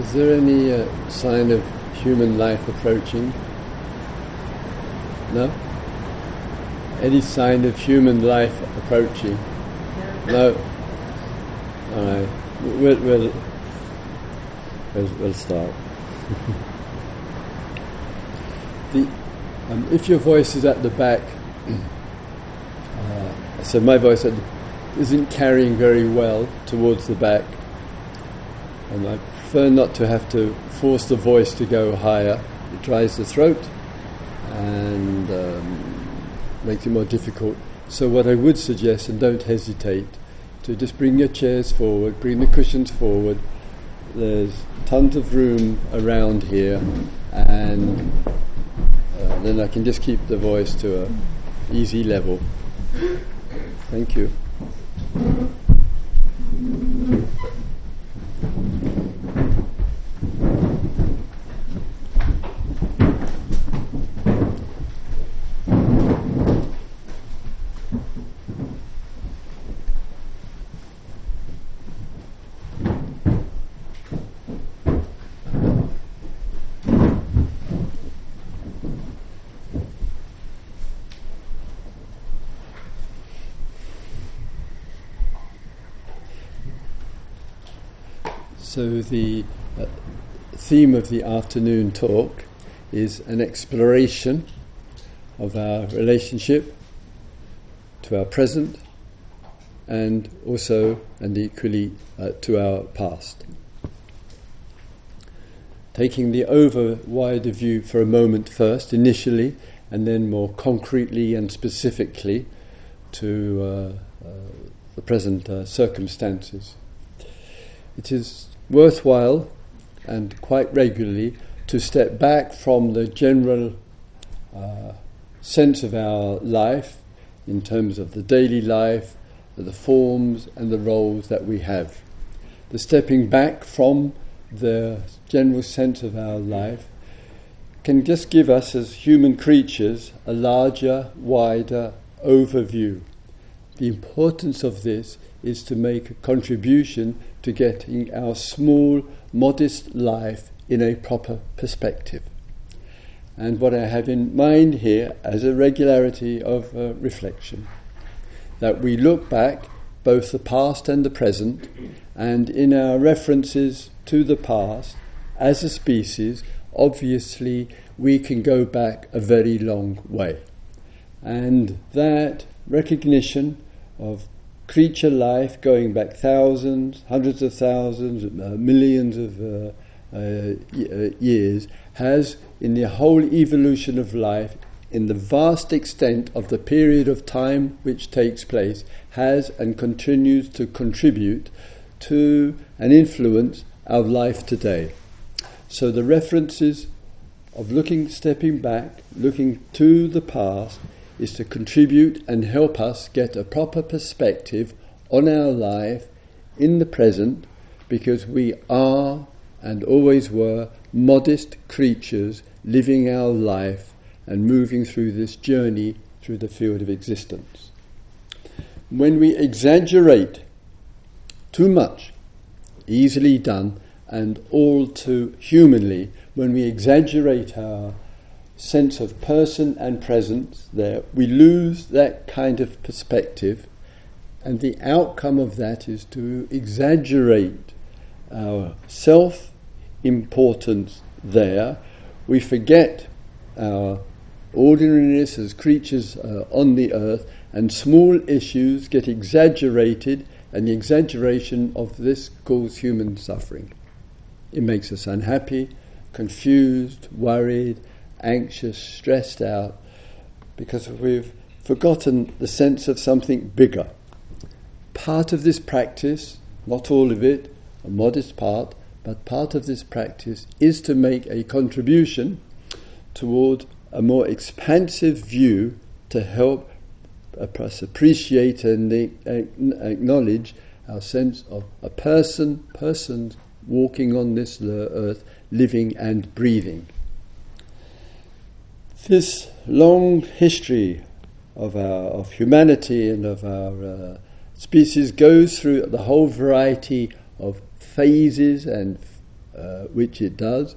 Is there any uh, sign of human life approaching? No? Any sign of human life approaching? No. All right. We'll, we'll, we'll, we'll start. the, um, if your voice is at the back, uh, so my voice the, isn't carrying very well towards the back, and I prefer not to have to force the voice to go higher. It dries the throat and um, makes it more difficult. So, what I would suggest, and don't hesitate, to just bring your chairs forward, bring the cushions forward. There's tons of room around here, and uh, then I can just keep the voice to a easy level. Thank you. So, the uh, theme of the afternoon talk is an exploration of our relationship to our present and also and equally uh, to our past. Taking the over wider view for a moment first, initially, and then more concretely and specifically to uh, uh the present uh, circumstances. It is worthwhile and quite regularly to step back from the general uh, sense of our life in terms of the daily life, the forms and the roles that we have. The stepping back from the general sense of our life can just give us, as human creatures, a larger, wider overview. The importance of this is to make a contribution to getting our small, modest life in a proper perspective. And what I have in mind here as a regularity of uh, reflection, that we look back both the past and the present, and in our references to the past, as a species, obviously we can go back a very long way. And that recognition of creature life going back thousands, hundreds of thousands, uh, millions of uh, uh, uh, years has, in the whole evolution of life, in the vast extent of the period of time which takes place, has and continues to contribute to and influence our life today. So the references of looking, stepping back, looking to the past, is to contribute and help us get a proper perspective on our life in the present because we are and always were modest creatures living our life and moving through this journey through the field of existence. When we exaggerate too much, easily done, and all too humanly, when we exaggerate our sense of person and presence there, we lose that kind of perspective, and the outcome of that is to exaggerate our self importance there. We forget our ordinariness as creatures uh, on the earth, and small issues get exaggerated, and the exaggeration of this causes human suffering. It makes us unhappy, confused, worried, anxious, stressed out, because we've forgotten the sense of something bigger. Part of this practice, not all of it, a modest part, but part of this practice is to make a contribution toward a more expansive view to help us appreciate and acknowledge our sense of a person, persons walking on this earth, living and breathing. This long history of, our, of humanity and of our uh, species goes through the whole variety of phases and uh, which it does,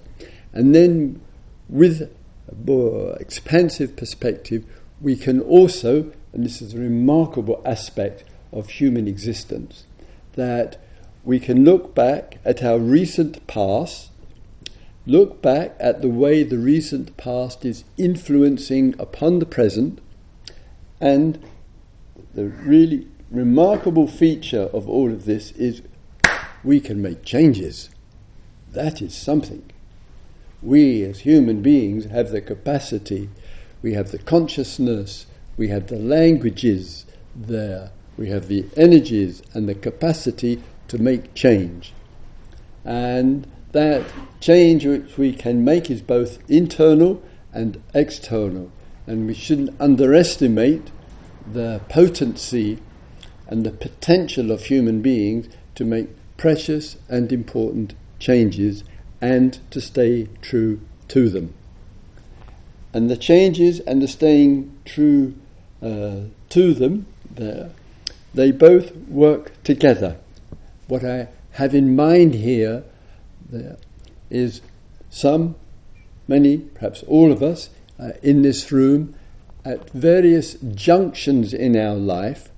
and then with a more expansive perspective, we can also, and this is a remarkable aspect of human existence, that we can look back at our recent past, look back at the way the recent past is influencing upon the present, and the really remarkable feature of all of this is we can make changes. That is something. We as human beings have the capacity, we have the consciousness, we have the languages there, we have the energies and the capacity to make change. And that change which we can make is both internal and external. And we shouldn't underestimate the potency and the potential of human beings to make precious and important changes and to stay true to them. And the changes and the staying true uh, to them, they both work together. What I have in mind here is some, many, perhaps all of us uh, in this room at various junctions in our life.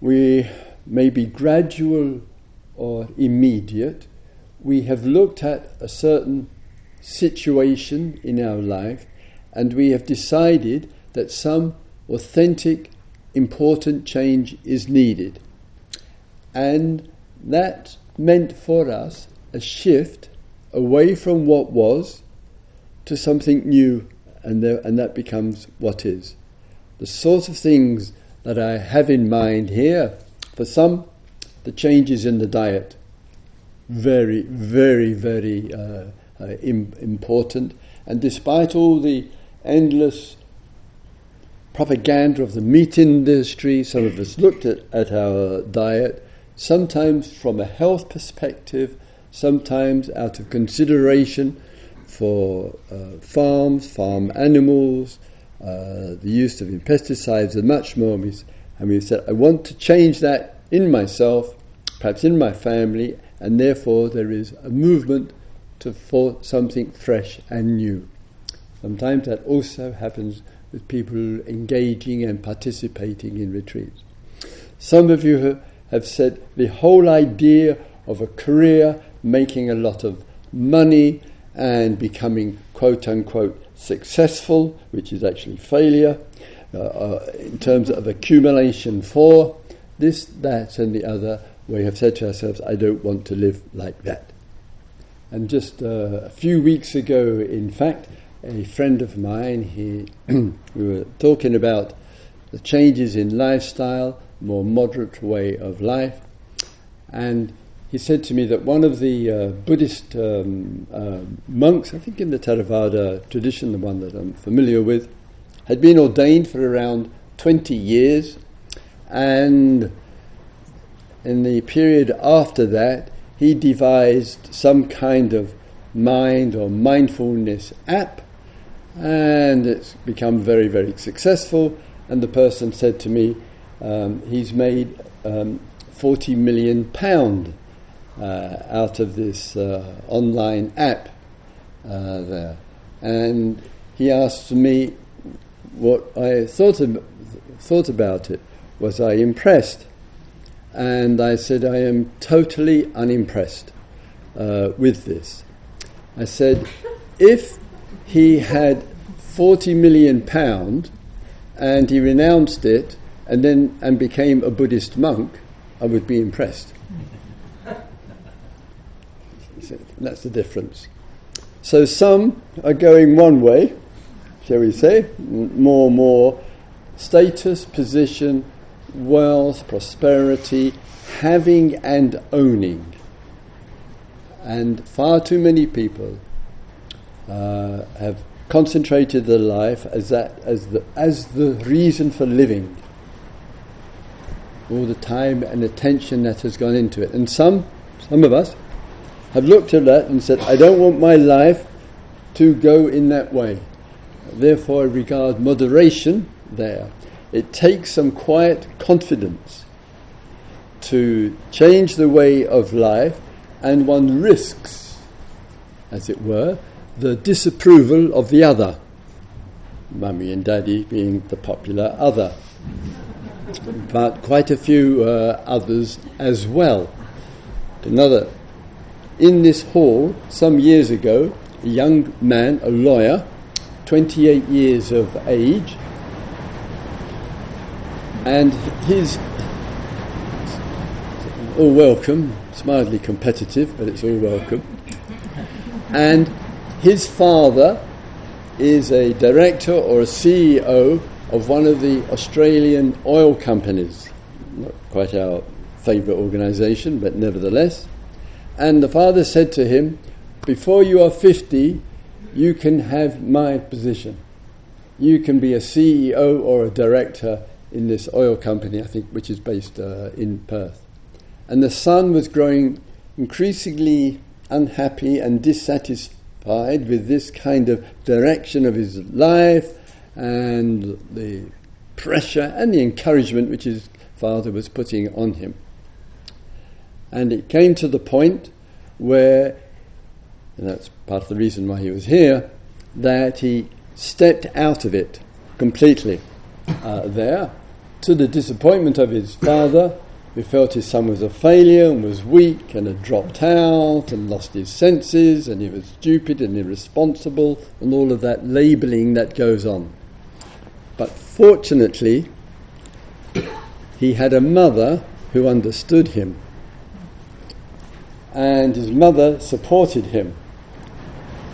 We may be gradual or immediate. We have looked at a certain situation in our life and we have decided that some authentic, important change is needed. And that meant for us a shift away from what was to something new, and, there, and that becomes what is. The sort of things that I have in mind here, for some, the changes in the diet, very, very, very uh, uh, Im- important. And despite all the endless propaganda of the meat industry, some of us looked at, at our diet sometimes from a health perspective, sometimes out of consideration for uh, farms, farm animals, uh, the use of pesticides, and much more. And we said, I want to change that in myself, perhaps in my family, and therefore there is a movement to for something fresh and new. Sometimes that also happens with people engaging and participating in retreats. Some of you have said the whole idea of a career, making a lot of money, and becoming quote unquote successful, which is actually failure, uh, uh, in terms of accumulation for this, that, and the other, we have said to ourselves, I don't want to live like that. And just uh, a few weeks ago, in fact, a friend of mine, he, we were talking about the changes in lifestyle, more moderate way of life, and he said to me that one of the uh, Buddhist um, uh, monks, I think in the Theravada tradition, the one that I'm familiar with, had been ordained for around 20 years, and in the period after that, he devised some kind of mind or mindfulness app, and it's become very, very successful. And the person said to me, um, he's made um, 40 million pound out of this uh, online app uh, there. And he asked me what I thought, of, thought about it. Was I impressed? And I said, I am totally unimpressed uh, with this. I said, if he had 40 million pound and he renounced it and then and became a Buddhist monk, I would be impressed. That's the difference. So some are going one way, shall we say, more and more status, position, wealth, prosperity, having and owning. And far too many people uh, have concentrated their life as that as the as the reason for living. All the time and attention that has gone into it. And some some of us have looked at that and said, I don't want my life to go in that way. Therefore, I regard moderation there. It takes some quiet confidence to change the way of life, and one risks as it were, the disapproval of the other, mummy and daddy being the popular other, but quite a few uh, others as well. Another, in this hall some years ago, a young man, a lawyer, 28 years of age, and his all welcome. It's mildly competitive, but it's all welcome. And his father is a director or a CEO of one of the Australian oil companies. Not quite our favourite organisation, but nevertheless. And the father said to him, Before you are 50, you can have my position. You can be a CEO or a director in this oil company, I think, which is based uh, in Perth. And the son was growing increasingly unhappy and dissatisfied with this kind of direction of his life and the pressure and the encouragement which his father was putting on him. And it came to the point where, and that's part of the reason why he was here, that he stepped out of it completely uh, there to the disappointment of his father who felt his son was a failure and was weak and had dropped out and lost his senses and he was stupid and irresponsible and all of that labelling that goes on. But fortunately, he had a mother who understood him. And his mother supported him.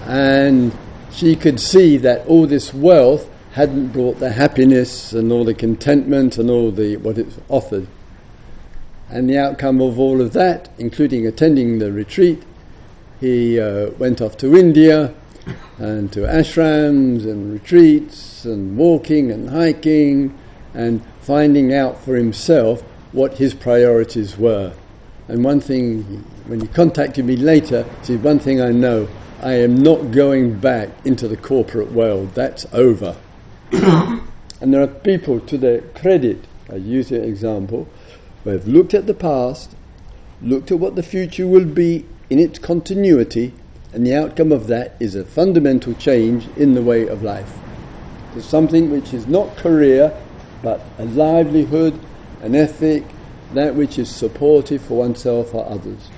And she could see that all this wealth hadn't brought the happiness and all the contentment and all the what it offered. And the outcome of all of that, including attending the retreat, he uh, went off to India and to ashrams and retreats and walking and hiking and finding out for himself what his priorities were. And one thing, when you contacted me later, said, One thing I know, I am not going back into the corporate world. That's over. and there are people, to their credit, I use an example, who have looked at the past, looked at what the future will be in its continuity, and the outcome of that is a fundamental change in the way of life. It's something which is not career, but a livelihood, an ethic, that which is supportive for oneself or others.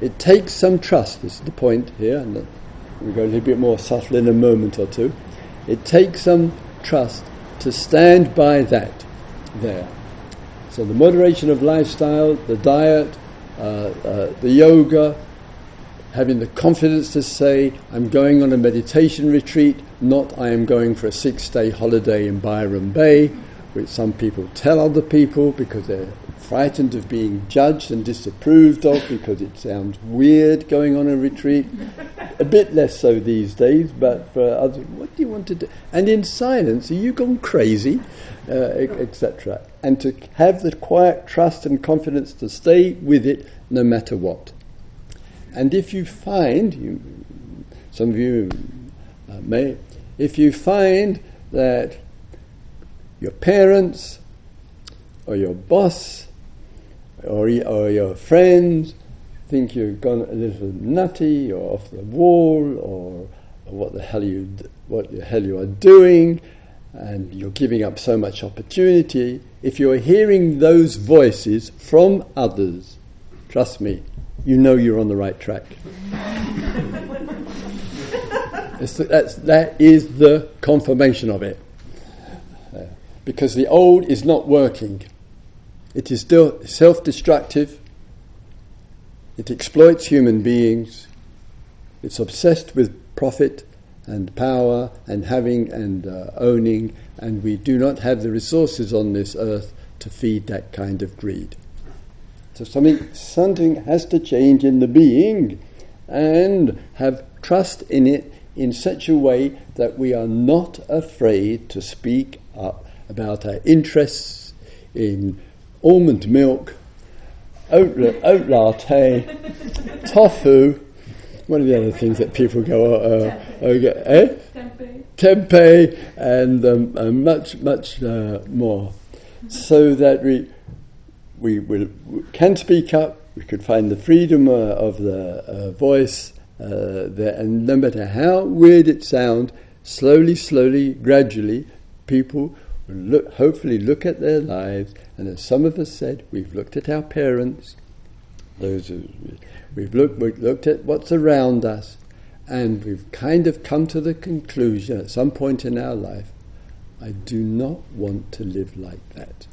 It takes some trust, this is the point here, and we'll go a little bit more subtle in a moment or two. It takes some trust to stand by that there. So the moderation of lifestyle, the diet, uh, uh, the yoga, having the confidence to say, I'm going on a meditation retreat, not I am going for a six day holiday in Byron Bay, which some people tell other people because they're frightened of being judged and disapproved of because it sounds weird going on a retreat. a bit less so these days, but for others, what do you want to do? And in silence, are you gone crazy? Uh, etc and to have the quiet trust and confidence to stay with it no matter what. And if you find, you, some of you uh, may, if you find that your parents or your boss or, or your friends think you've gone a little nutty or off the wall or, what the hell you what the hell you are doing and you're giving up so much opportunity, if you're hearing those voices from others, trust me, you know you're on the right track. that's, that is the confirmation of it. Uh, because the old is not working. It is still self destructive. It exploits human beings. It's obsessed with profit and power and having and uh, owning, and we do not have the resources on this earth to feed that kind of greed. So something, something has to change in the being and have trust in it in such a way that we are not afraid to speak up about our interests in almond milk, oat, oat latte, tofu, one of the other things that people go, uh, uh, eh? Tempeh. Tempeh, and um, uh, much, much uh, more. So that we, we, will, we can speak up, we could find the freedom uh, of the uh, voice, uh, there, and no matter how weird it sounds, slowly, slowly, gradually, people look, hopefully look at their lives, and as some of us said, we've looked at our parents, those we've looked, we've looked at what's around us, and we've kind of come to the conclusion at some point in our life, I do not want to live like that.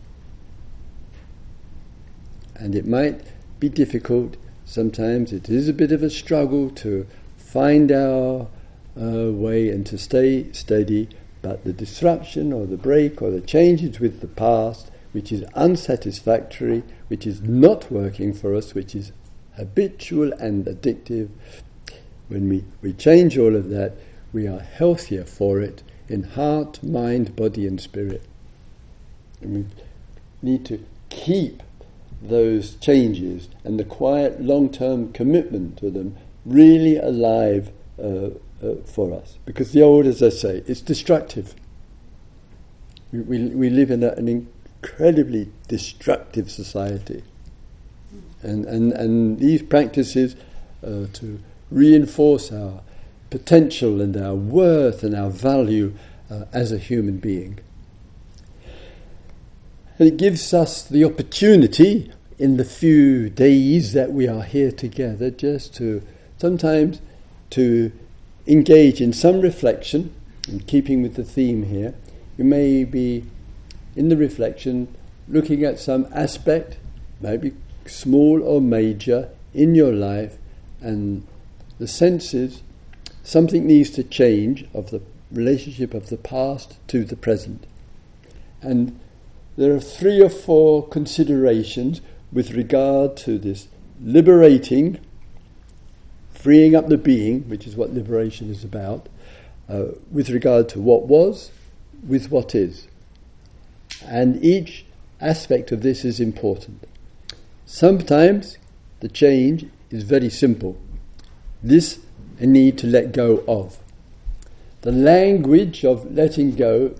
And it might be difficult, sometimes it is a bit of a struggle to find our uh, way and to stay steady, but the disruption or the break or the changes with the past, which is unsatisfactory, which is not working for us, which is habitual and addictive, when we, we change all of that, we are healthier for it in heart, mind, body, and spirit. And we need to keep those changes and the quiet long term commitment to them really alive uh, uh, for us. Because the old, as I say, it's destructive. We, we, we live in a, an incredibly destructive society. And, and, and these practices uh, to reinforce our potential and our worth and our value uh, as a human being. And it gives us the opportunity in the few days that we are here together just to sometimes to engage in some reflection, in keeping with the theme here. You may be in the reflection looking at some aspect, maybe small or major, in your life, and the senses something needs to change of the relationship of the past to the present. And there are three or four considerations with regard to this liberating freeing up the being, which is what liberation is about, uh, with regard to what was, with what is. And each aspect of this is important. Sometimes the change is very simple. This I need to let go of. The language of letting go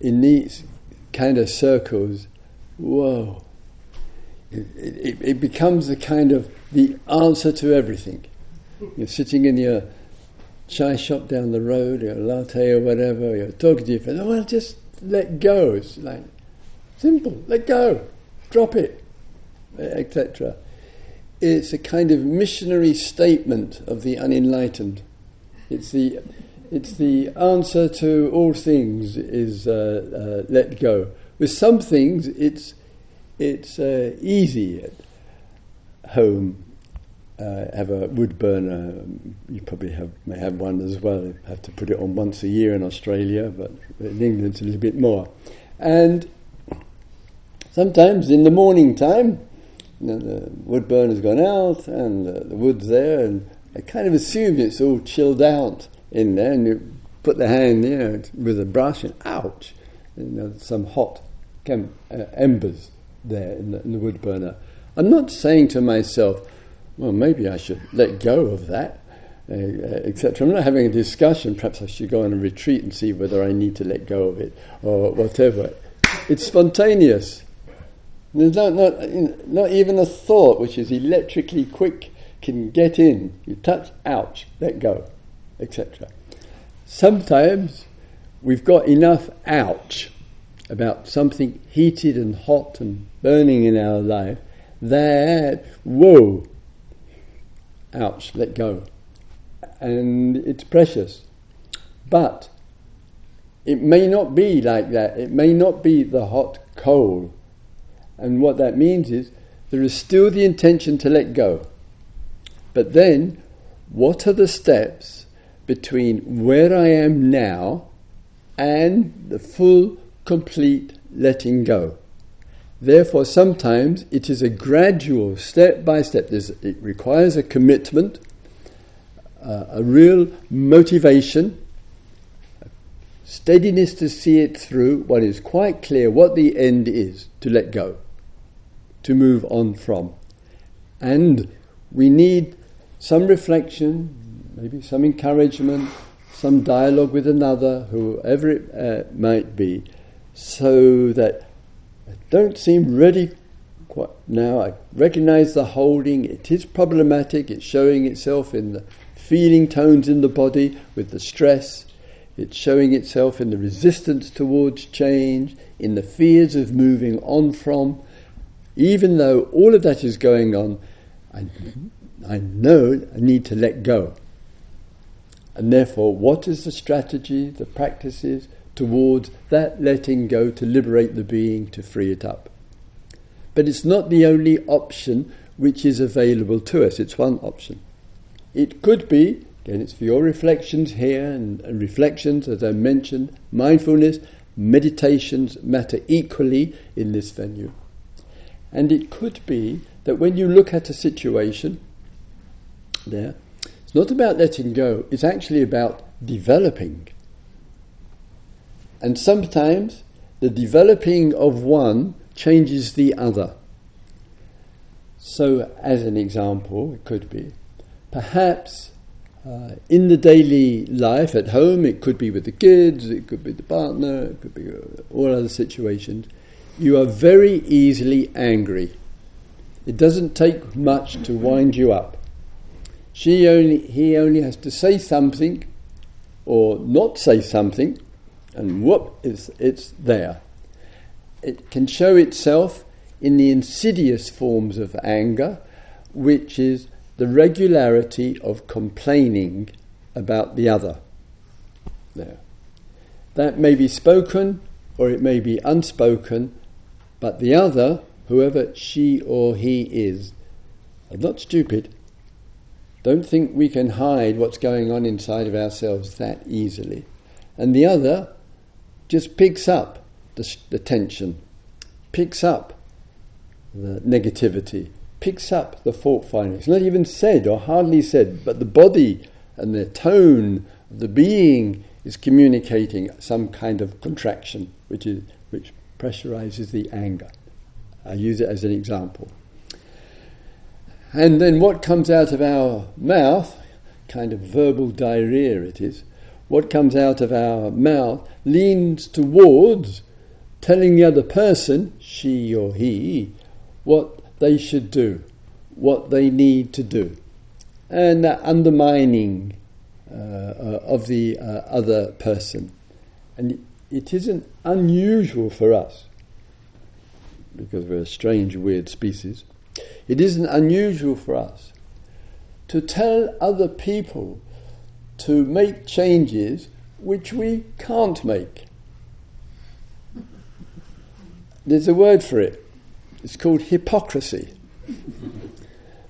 in these kind of circles, whoa, it, it, it becomes the kind of the answer to everything. You're sitting in your chai shop down the road, your latte or whatever, you're talking to your friend, oh, well, just let go. It's like, simple, let go, drop it, etc. It's a kind of missionary statement of the unenlightened. It's the, it's the answer to all things is uh, uh, let go. With some things, it's, it's uh, easy at home uh, have a wood burner. You probably have, may have one as well. You have to put it on once a year in Australia, but in England it's a little bit more. And sometimes in the morning time, you know, the wood burner's gone out and uh, the wood's there, and I kind of assume it's all chilled out in there, and you put the hand there with a brush, and ouch, you know, some hot chem- uh, embers there in the, in the wood burner. I'm not saying to myself, well, maybe I should let go of that, uh, uh etc. I'm not having a discussion. Perhaps I should go on a retreat and see whether I need to let go of it or whatever. It's spontaneous. There's not, not, not even a thought which is electrically quick can get in. You touch, ouch, let go, etc. Sometimes we've got enough ouch about something heated and hot and burning in our life that, whoa, ouch, let go. And it's precious. But it may not be like that. It may not be the hot coal. And what that means is there is still the intention to let go. But then, what are the steps between where I am now and the full, complete letting go? Therefore, sometimes it is a gradual, step by step. There's, it requires a commitment, uh, a real motivation, steadiness to see it through. One is quite clear what the end is to let go, to move on from. And we need some reflection, maybe some encouragement, some dialogue with another, whoever it uh, might be, so that I don't seem ready quite now. I recognize the holding, it is problematic, it's showing itself in the feeling tones in the body with the stress. It's showing itself in the resistance towards change, in the fears of moving on from. Even though all of that is going on, I, I know I need to let go. And therefore, what is the strategy, the practices towards that letting go to liberate the being, to free it up? But it's not the only option which is available to us, it's one option. It could be, again, it's for your reflections here and, and reflections, as I mentioned, mindfulness, meditations matter equally in this venue. And it could be that when you look at a situation there, it's not about letting go, it's actually about developing. And sometimes the developing of one changes the other. So, as an example, it could be perhaps uh, in the daily life at home, it could be with the kids, it could be the partner, it could be uh, all other situations. You are very easily angry. It doesn't take much to wind you up. She only, he only has to say something or not say something, and whoop, it's, it's there. It can show itself in the insidious forms of anger, which is the regularity of complaining about the other. There. That may be spoken or it may be unspoken, but the other, whoever she or he is, are not stupid. Don't think we can hide what's going on inside of ourselves that easily. And the other just picks up the, the tension, picks up the negativity, picks up the fault finding. It's not even said or hardly said, but the body and the tone of the being is communicating some kind of contraction, which is which pressurizes the anger. I use it as an example. And then what comes out of our mouth, kind of verbal diarrhea it is, what comes out of our mouth leans towards telling the other person, she or he, what they should do, what they need to do, and undermining uh, uh, of the uh, other person. And it isn't unusual for us, because we're a strange, weird species, it isn't unusual for us to tell other people to make changes which we can't make. There's a word for it. It's called hypocrisy.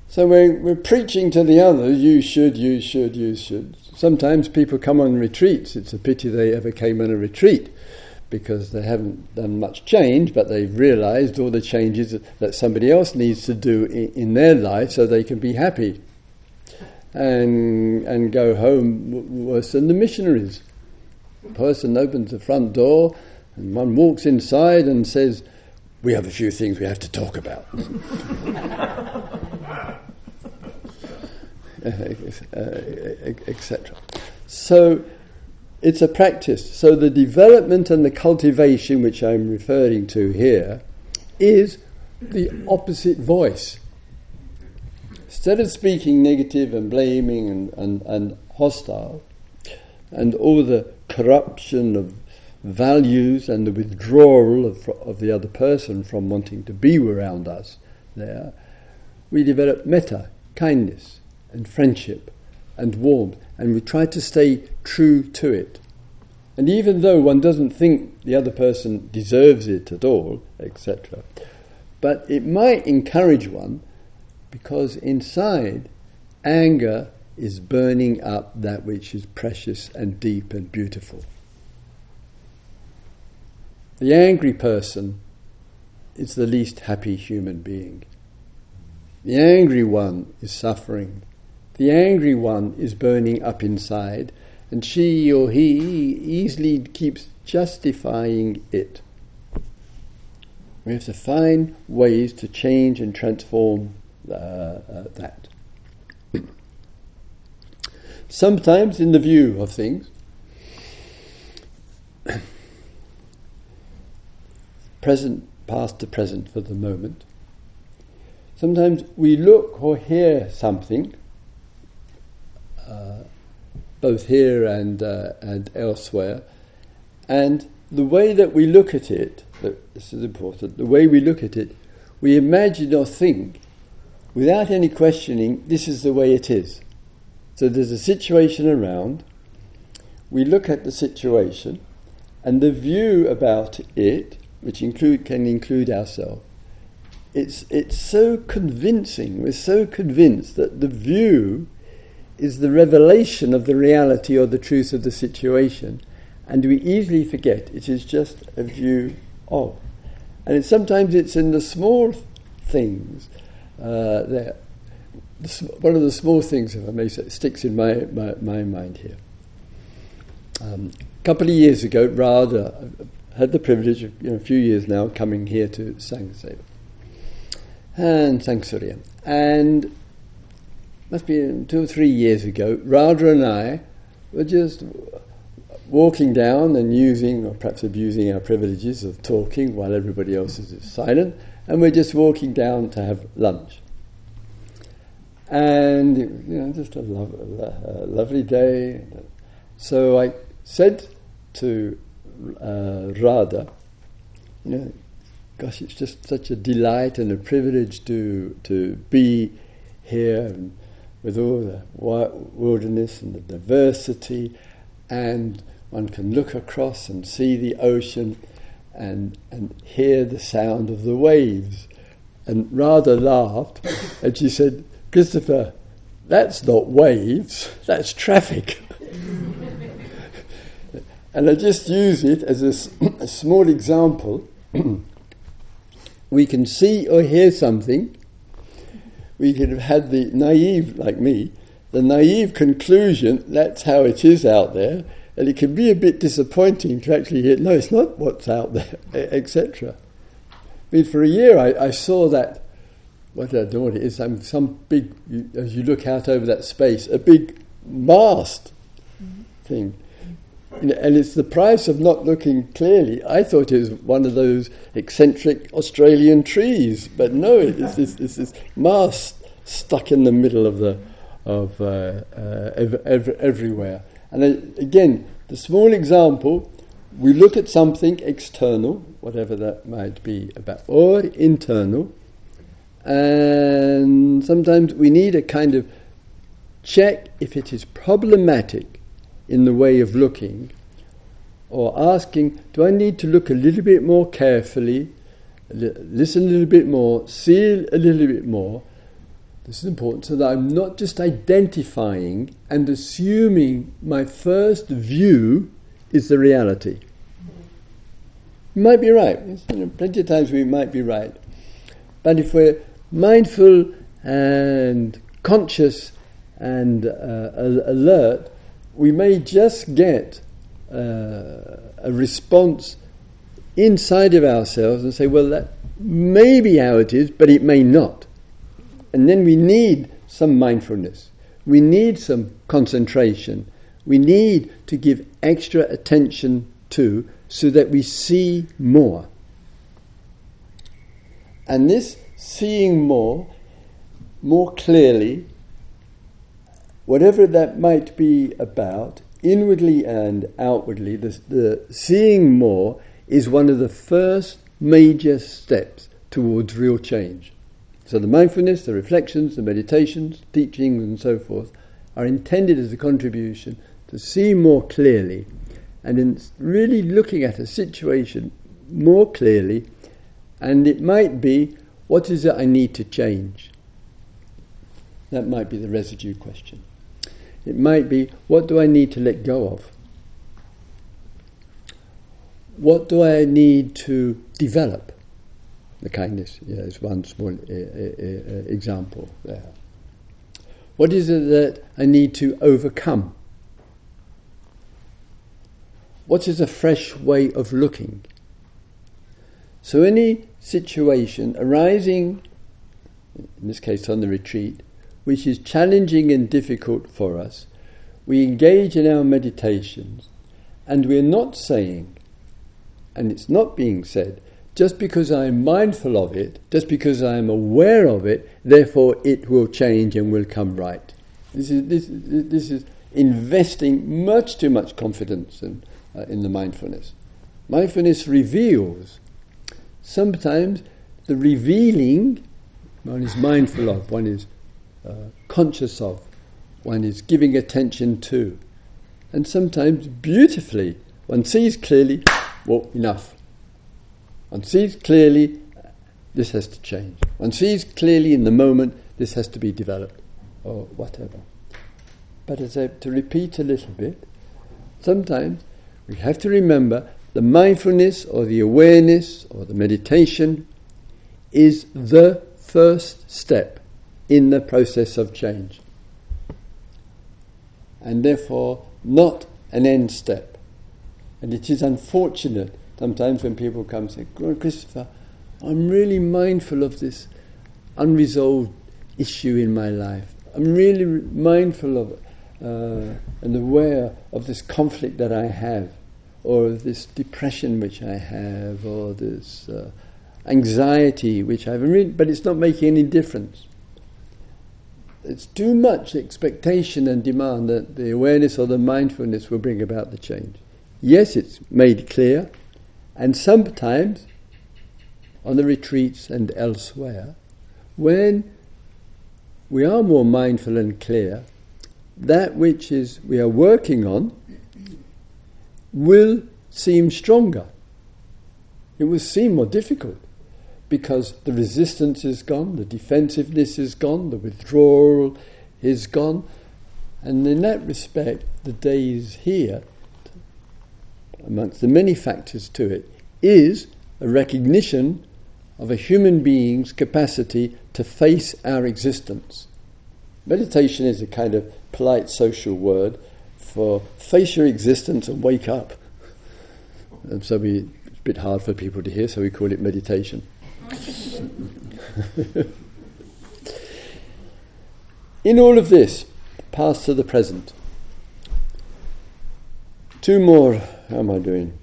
So we're, we're preaching to the others, you should, you should, you should. Sometimes people come on retreats. It's a pity they ever came on a retreat because they haven't done much change, but they've realized all the changes that somebody else needs to do in, in their life so they can be happy and, and go home worse than the missionaries. Person opens the front door and one walks inside and says, we have a few things we have to talk about. Etc. So it's a practice. So the development and the cultivation, which I'm referring to here, is the opposite voice. Instead of speaking negative and blaming and, and, and hostile, and all the corruption of values and the withdrawal of, of the other person from wanting to be around us there, we develop metta, kindness, and friendship, and warmth, and we try to stay true to it. And even though one doesn't think the other person deserves it at all, etc., but it might encourage one because inside anger is burning up that which is precious and deep and beautiful. The angry person is the least happy human being. The angry one is suffering. The angry one is burning up inside, and she or he easily keeps justifying it. We have to find ways to change and transform that. Sometimes, in the view of things, present, past to present for the moment. Sometimes we look or hear something, uh, both here and, uh, and elsewhere. And the way that we look at it, this is important, the way we look at it, we imagine or think without any questioning, this is the way it is. So there's a situation around, we look at the situation, and the view about it, which include, can include ourselves, it's, it's so convincing, we're so convinced that the view is the revelation of the reality or the truth of the situation, and we easily forget it is just a view of. And sometimes it's in the small things uh. One of the small things, if I may say, sticks in my, my, my mind here. Um, a couple of years ago, Radha had the privilege of, you know, a few years now, coming here to Sangaseva and Sangsurya. And must be two or three years ago, Radha and I were just walking down and using, or perhaps abusing our privileges of talking while everybody else is silent, and we're just walking down to have lunch. And, you know, just a, lo- a lovely day. So I said to uh, Radha, you know, gosh, it's just such a delight and a privilege to, to be here with all the wilderness and the diversity, and one can look across and see the ocean and, and hear the sound of the waves. And Radha laughed, and she said, Christopher, that's not waves, that's traffic. and I just use it as a, a small example. we can see or hear something. We could have had the naive, like me, the naive conclusion that's how it is out there, and it can be a bit disappointing to actually hear, no, it's not what's out there, etc. I mean, for a year I, I saw that, what I don't know what it is, some, some big, you, as you look out over that space, a big mast mm-hmm. thing. And it's the price of not looking clearly. I thought it was one of those eccentric Australian trees, but no, it's this, it's this mast stuck in the middle of the of uh, uh, ev- ev- everywhere. And again, the small example, we look at something external, whatever that might be about, or internal, and sometimes we need a kind of check if it is problematic in the way of looking, or asking, do I need to look a little bit more carefully, listen a little bit more, see a little bit more, this is important so that I'm not just identifying and assuming my first view is the reality. You might be right. You know, plenty of times we might be right. But if we're mindful and conscious and uh, alert, we may just get uh, a response inside of ourselves and say, well, that may be how it is, but it may not. And then we need some mindfulness. We need some concentration. We need to give extra attention to so that we see more. And this seeing more, more clearly, whatever that might be about, inwardly and outwardly, the, the seeing more is one of the first major steps towards real change. So the mindfulness, the reflections, the meditations, teachings, and so forth are intended as a contribution to see more clearly and in really looking at a situation more clearly. And it might be, what is it I need to change? That might be the residue question. It might be, what do I need to let go of? What do I need to develop? The kindness yeah, is one small uh, uh, uh, example there. What is it that I need to overcome? What is a fresh way of looking? So, any situation arising, in this case on the retreat, which is challenging and difficult for us, we engage in our meditations and we're not saying, and it's not being said, just because I'm mindful of it, just because I'm aware of it, therefore it will change and will come right. This is, this, this is investing much too much confidence in, uh, in the mindfulness. Mindfulness reveals. Sometimes the revealing one is mindful of, one is uh, conscious of, one is giving attention to. And sometimes beautifully, one sees clearly, well, enough. One sees clearly, this has to change. One sees clearly in the moment, this has to be developed, or whatever. But as I, to repeat a little bit, sometimes we have to remember the mindfulness or the awareness or the meditation is the first step in the process of change. And therefore, not an end step. And it is unfortunate sometimes when people come and say, Christopher, I'm really mindful of this unresolved issue in my life. I'm really mindful of uh, and aware of this conflict that I have, or this depression which I have, or this uh, anxiety which I have, but it's not making any difference. It's too much expectation and demand that the awareness or the mindfulness will bring about the change. Yes, it's made clear, and sometimes on the retreats and elsewhere, when we are more mindful and clear, that which is we are working on will seem stronger. It will seem more difficult because the resistance is gone, the defensiveness is gone, the withdrawal is gone. And in that respect, the days here, amongst the many factors to it, is a recognition of a human being's capacity to face our existence. Meditation is a kind of polite social word for face your existence and wake up. And so we, it's a bit hard for people to hear, so we call it meditation. In all of this, past to the present. Two more, how am I doing?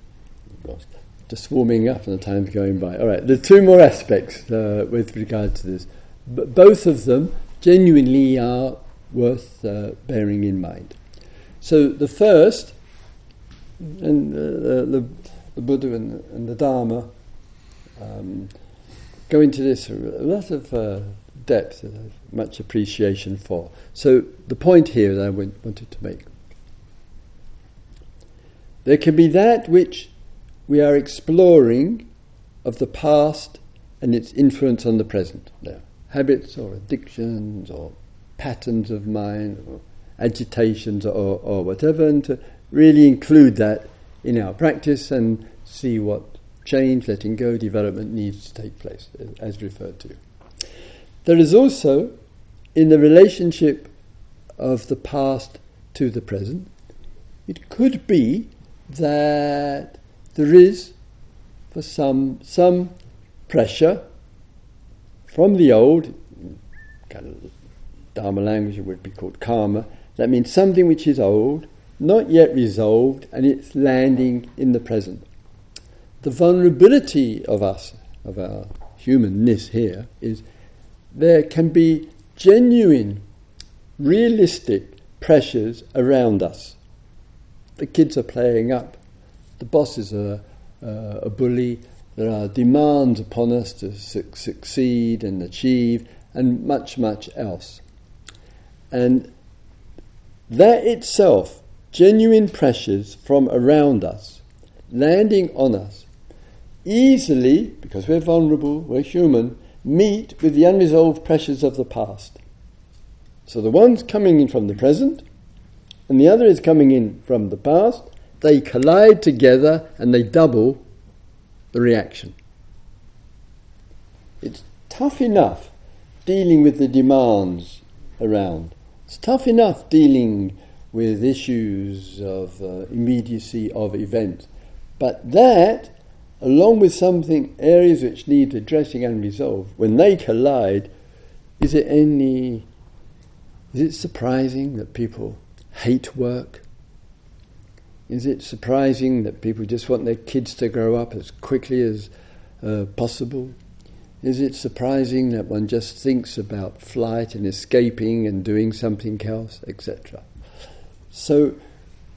Just warming up and the time's going by. All right, the two more aspects uh, with regard to this. But both of them genuinely are worth uh, bearing in mind. So the first, and uh, the, the, Buddha and the, and the Dharma um, go into this a lot of uh, depth and much appreciation for. So the point here that I wanted to make. There can be that which we are exploring of the past and its influence on the present. Now, habits or addictions or patterns of mind or agitations or, or whatever, and to really include that in our practice and see what change, letting go, development needs to take place, as referred to. There is also, in the relationship of the past to the present, it could be that there is, for some, some pressure from the old, kind of Dharma language, it would be called karma. That means something which is old, not yet resolved, and it's landing in the present. The vulnerability of us, of our humanness here, is there can be genuine, realistic pressures around us. The kids are playing up, the bosses are uh, a bully, there are demands upon us to su- succeed and achieve, and much, much else. And that itself, genuine pressures from around us, landing on us, easily, because we're vulnerable, we're human, meet with the unresolved pressures of the past. So the one's coming in from the present, and the other is coming in from the past. They collide together and they double the reaction. It's tough enough dealing with the demands around. It's tough enough dealing with issues of uh, immediacy of events. But that, along with something, areas which need addressing and resolve, when they collide, is it any, is it surprising that people hate work? Is it surprising that people just want their kids to grow up as quickly as uh, possible? Is it surprising that one just thinks about flight and escaping and doing something else, etc.? So,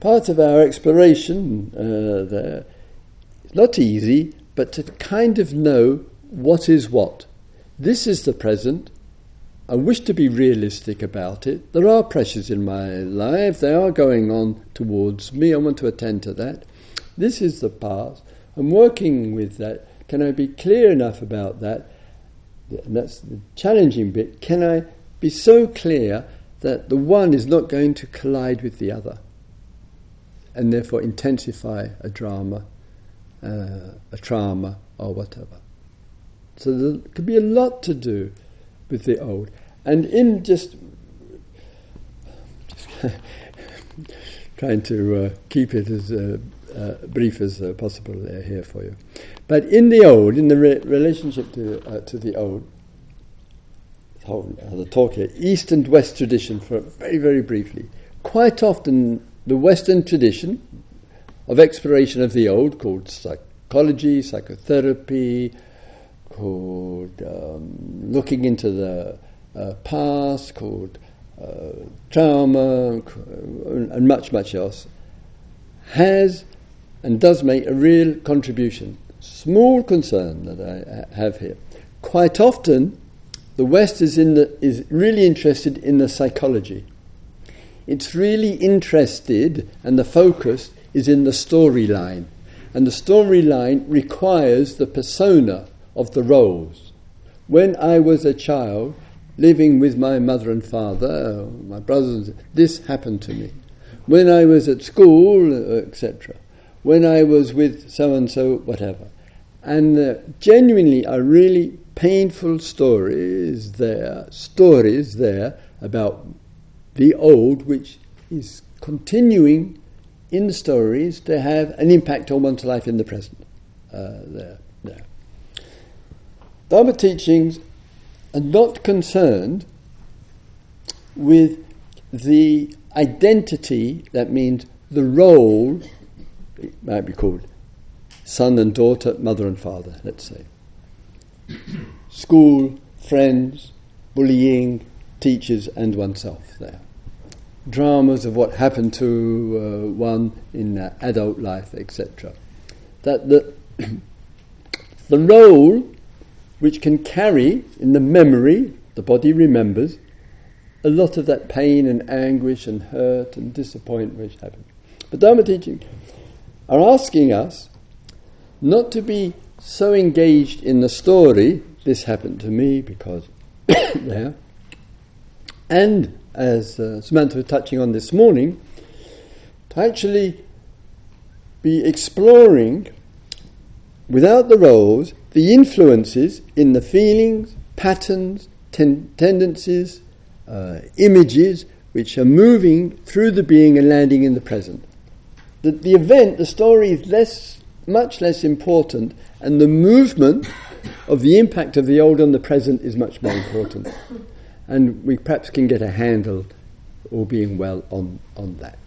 part of our exploration uh, there, not easy, but to kind of know what is what. This is the present. I wish to be realistic about it. There are pressures in my life, they are going on towards me. I want to attend to that. This is the past. I'm working with that. Can I be clear enough about that? And that's the challenging bit. Can I be so clear that the one is not going to collide with the other and therefore intensify a drama, uh, a trauma, or whatever? So there could be a lot to do with the old. And in just, just trying to uh, keep it as uh, uh, brief as uh, possible here for you. But in the old, in the re- relationship to, uh, to the old, whole, uh, the talk here, East and West tradition, for very, very briefly. Quite often, the Western tradition of exploration of the old, called psychology, psychotherapy, called um, looking into the uh, past, called uh, trauma, and much, much else, has and does make a real contribution. Small concern that I have here. Quite often, the West is, in the, is really interested in the psychology. It's really interested, and the focus is in the storyline. And the storyline requires the persona of the roles. When I was a child, living with my mother and father, my brothers, this happened to me. When I was at school, etc. When I was with so and so, whatever. And uh, genuinely, I really painful stories there, stories there about the old, which is continuing in stories to have an impact on one's life in the present. Uh, there. Dharma teachings are not concerned with the identity, that means the role, it might be called son and daughter, mother and father, let's say school, friends, bullying, teachers, and oneself there. Dramas of what happened to uh, one in uh, adult life, etc. That the, the role which can carry in the memory, the body remembers, a lot of that pain and anguish and hurt and disappointment which happened. But Dharma teaching are asking us not to be so engaged in the story, this happened to me because there, and as uh, Samantha was touching on this morning, to actually be exploring without the roles the influences in the feelings, patterns, ten- tendencies, uh, images which are moving through the being and landing in the present. The, the event, the story is less, much less important and the movement of the impact of the old on the present is much more important. And we perhaps can get a handle, all being well, on, on that.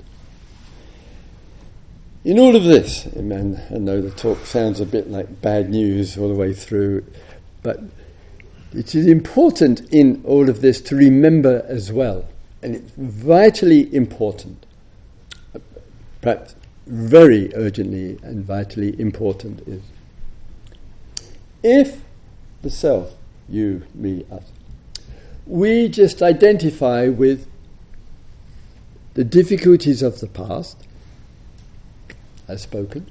In all of this, and I know the talk sounds a bit like bad news all the way through, but it is important in all of this to remember as well, and it's vitally important, perhaps very urgently and vitally important, is if the self, you, me, us, we just identify with the difficulties of the past, as spoken,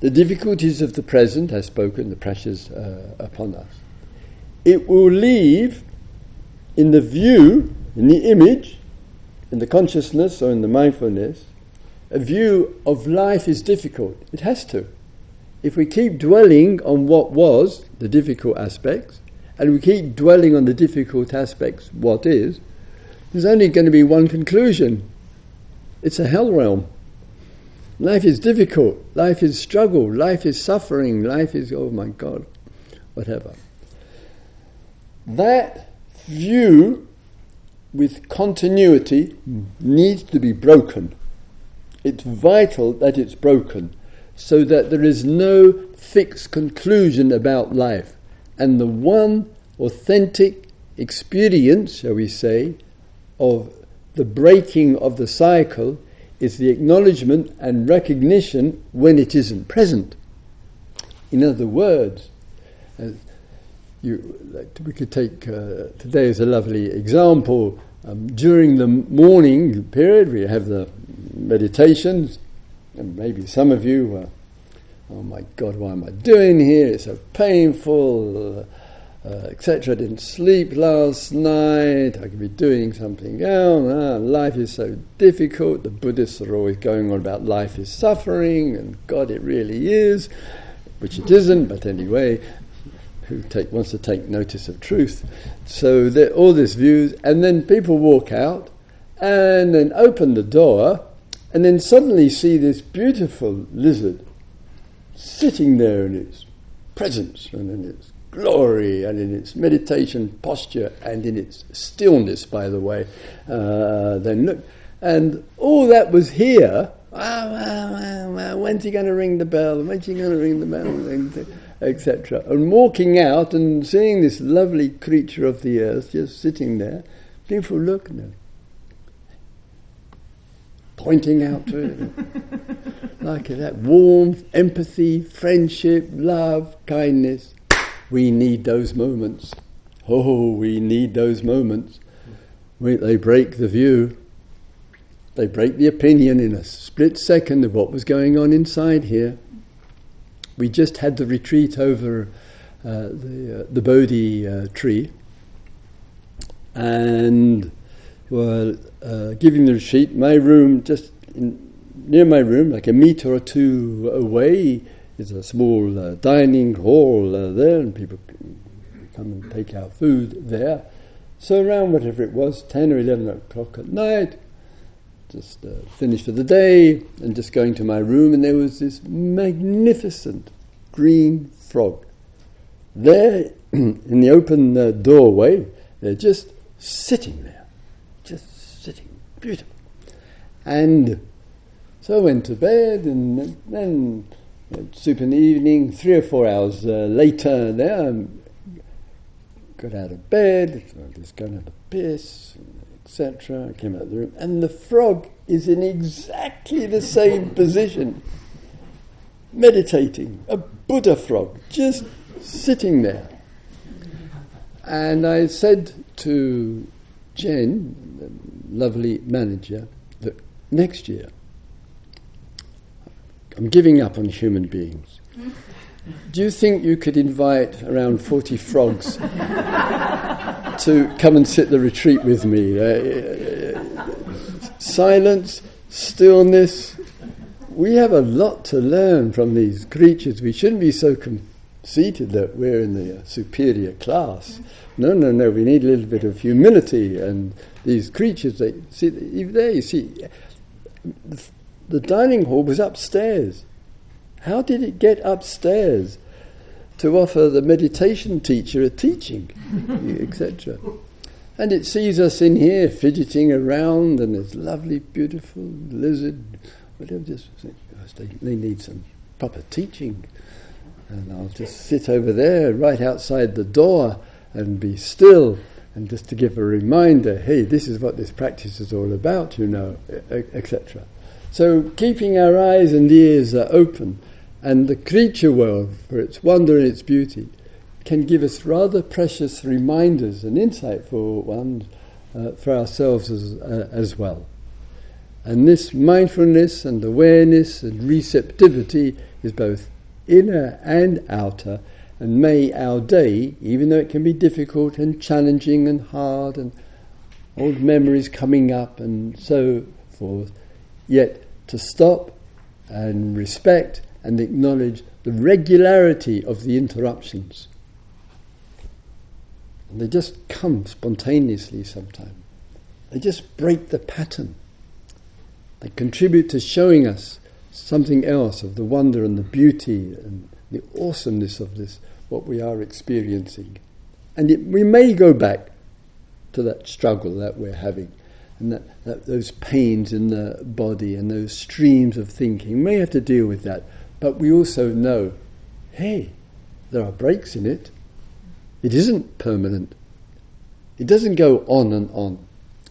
the difficulties of the present, as spoken, the pressures uh, upon us, it will leave in the view, in the image, in the consciousness or in the mindfulness, a view of life is difficult. It has to if we keep dwelling on what was, the difficult aspects, and we keep dwelling on the difficult aspects, what is, there's only going to be one conclusion. It's a hell realm. Life is difficult, life is struggle, life is suffering, life is, oh my God, whatever. That view with continuity needs to be broken. It's vital that it's broken so that there is no fixed conclusion about life. And the one authentic experience, shall we say, of the breaking of the cycle is the acknowledgement and recognition when it isn't present. In other words, uh, you, like, we could take uh, today as a lovely example. Um, during the morning period, we have the meditations, and maybe some of you, uh, oh my God, why am I doing here? It's so painful, uh, uh etc. I didn't sleep last night. I could be doing something else. Ah, life is so difficult. The Buddhists are always going on about life is suffering, and God, it really is which it isn't, but anyway, who take, wants to take notice of truth. So all these views, and then people walk out and then open the door and then suddenly see this beautiful lizard sitting there in its presence and in its glory and in its meditation posture and in its stillness, by the way. Uh, then look, and all that was here when's he going to ring the bell? When's he going to ring the bell? Etc. And walking out and seeing this lovely creature of the earth just sitting there, people look at pointing out to him, like that warmth, empathy, friendship, love, kindness. We need those moments. Oh, we need those moments. We, they break the view. They break the opinion in a split second of what was going on inside here. We just had the retreat over uh, the, uh, the Bodhi uh, tree and were uh, giving the retreat. My room, just in, near my room, like a meter or two away, is a small uh, dining hall uh, there, and people come and take our food there. So around whatever it was, 10 or 11 o'clock at night, just uh, finished for the day and just going to my room, and there was this magnificent green frog there in the open uh, doorway. They're just sitting there, just sitting, beautiful. And so I went to bed, and then soup in the evening. Three or four hours uh, later, there, I got out of bed, I was going to have a piss. Etc. I came out of the room, and the frog is in exactly the same position, meditating, a Buddha frog, just sitting there. And I said to Jen, the lovely manager, that next year I'm giving up on human beings. Do you think you could invite around 40 frogs to come and sit the retreat with me? Uh, silence, stillness. We have a lot to learn from these creatures. We shouldn't be so conceited that we're in the uh, superior class. No, no, no. We need a little bit of humility. And these creatures, they see, there you see, the dining hall was upstairs. How did it get upstairs to offer the meditation teacher a teaching, etc.? And it sees us in here fidgeting around, and this lovely, beautiful lizard, whatever. Just they, need some proper teaching, and I'll just sit over there, right outside the door, and be still, and just to give a reminder. Hey, this is what this practice is all about, you know, etc. So keeping our eyes and ears open and the creature world, for its wonder and its beauty, can give us rather precious reminders and insightful ones uh, for ourselves as, uh, as well. And this mindfulness and awareness and receptivity is both inner and outer. And may our day, even though it can be difficult and challenging and hard and old memories coming up and so forth, yet to stop and respect and acknowledge the regularity of the interruptions. And they just come spontaneously sometimes. They just break the pattern. They contribute to showing us something else of the wonder and the beauty and the awesomeness of this, what we are experiencing. And it, we may go back to that struggle that we're having and that, that, those pains in the body and those streams of thinking. May have to deal with that. But we also know, hey, there are breaks in it. It isn't permanent. It doesn't go on and on.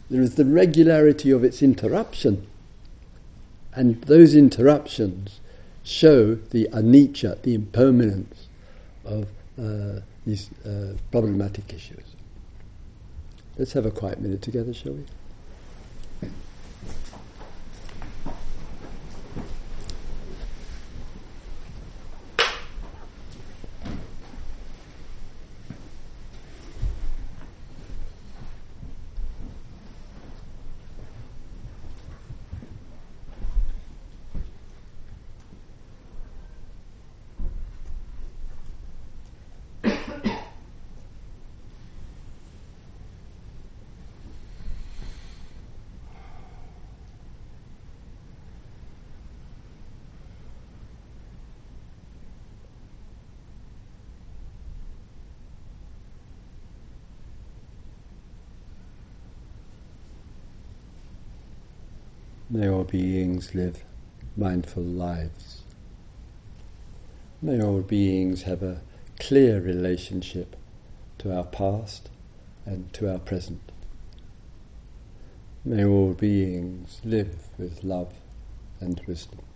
There is the regularity of its interruption. And those interruptions show the anicca, the impermanence of uh, these uh, problematic issues. Let's have a quiet minute together, shall we? May all beings live mindful lives. May all beings have a clear relationship to our past and to our present. May all beings live with love and wisdom.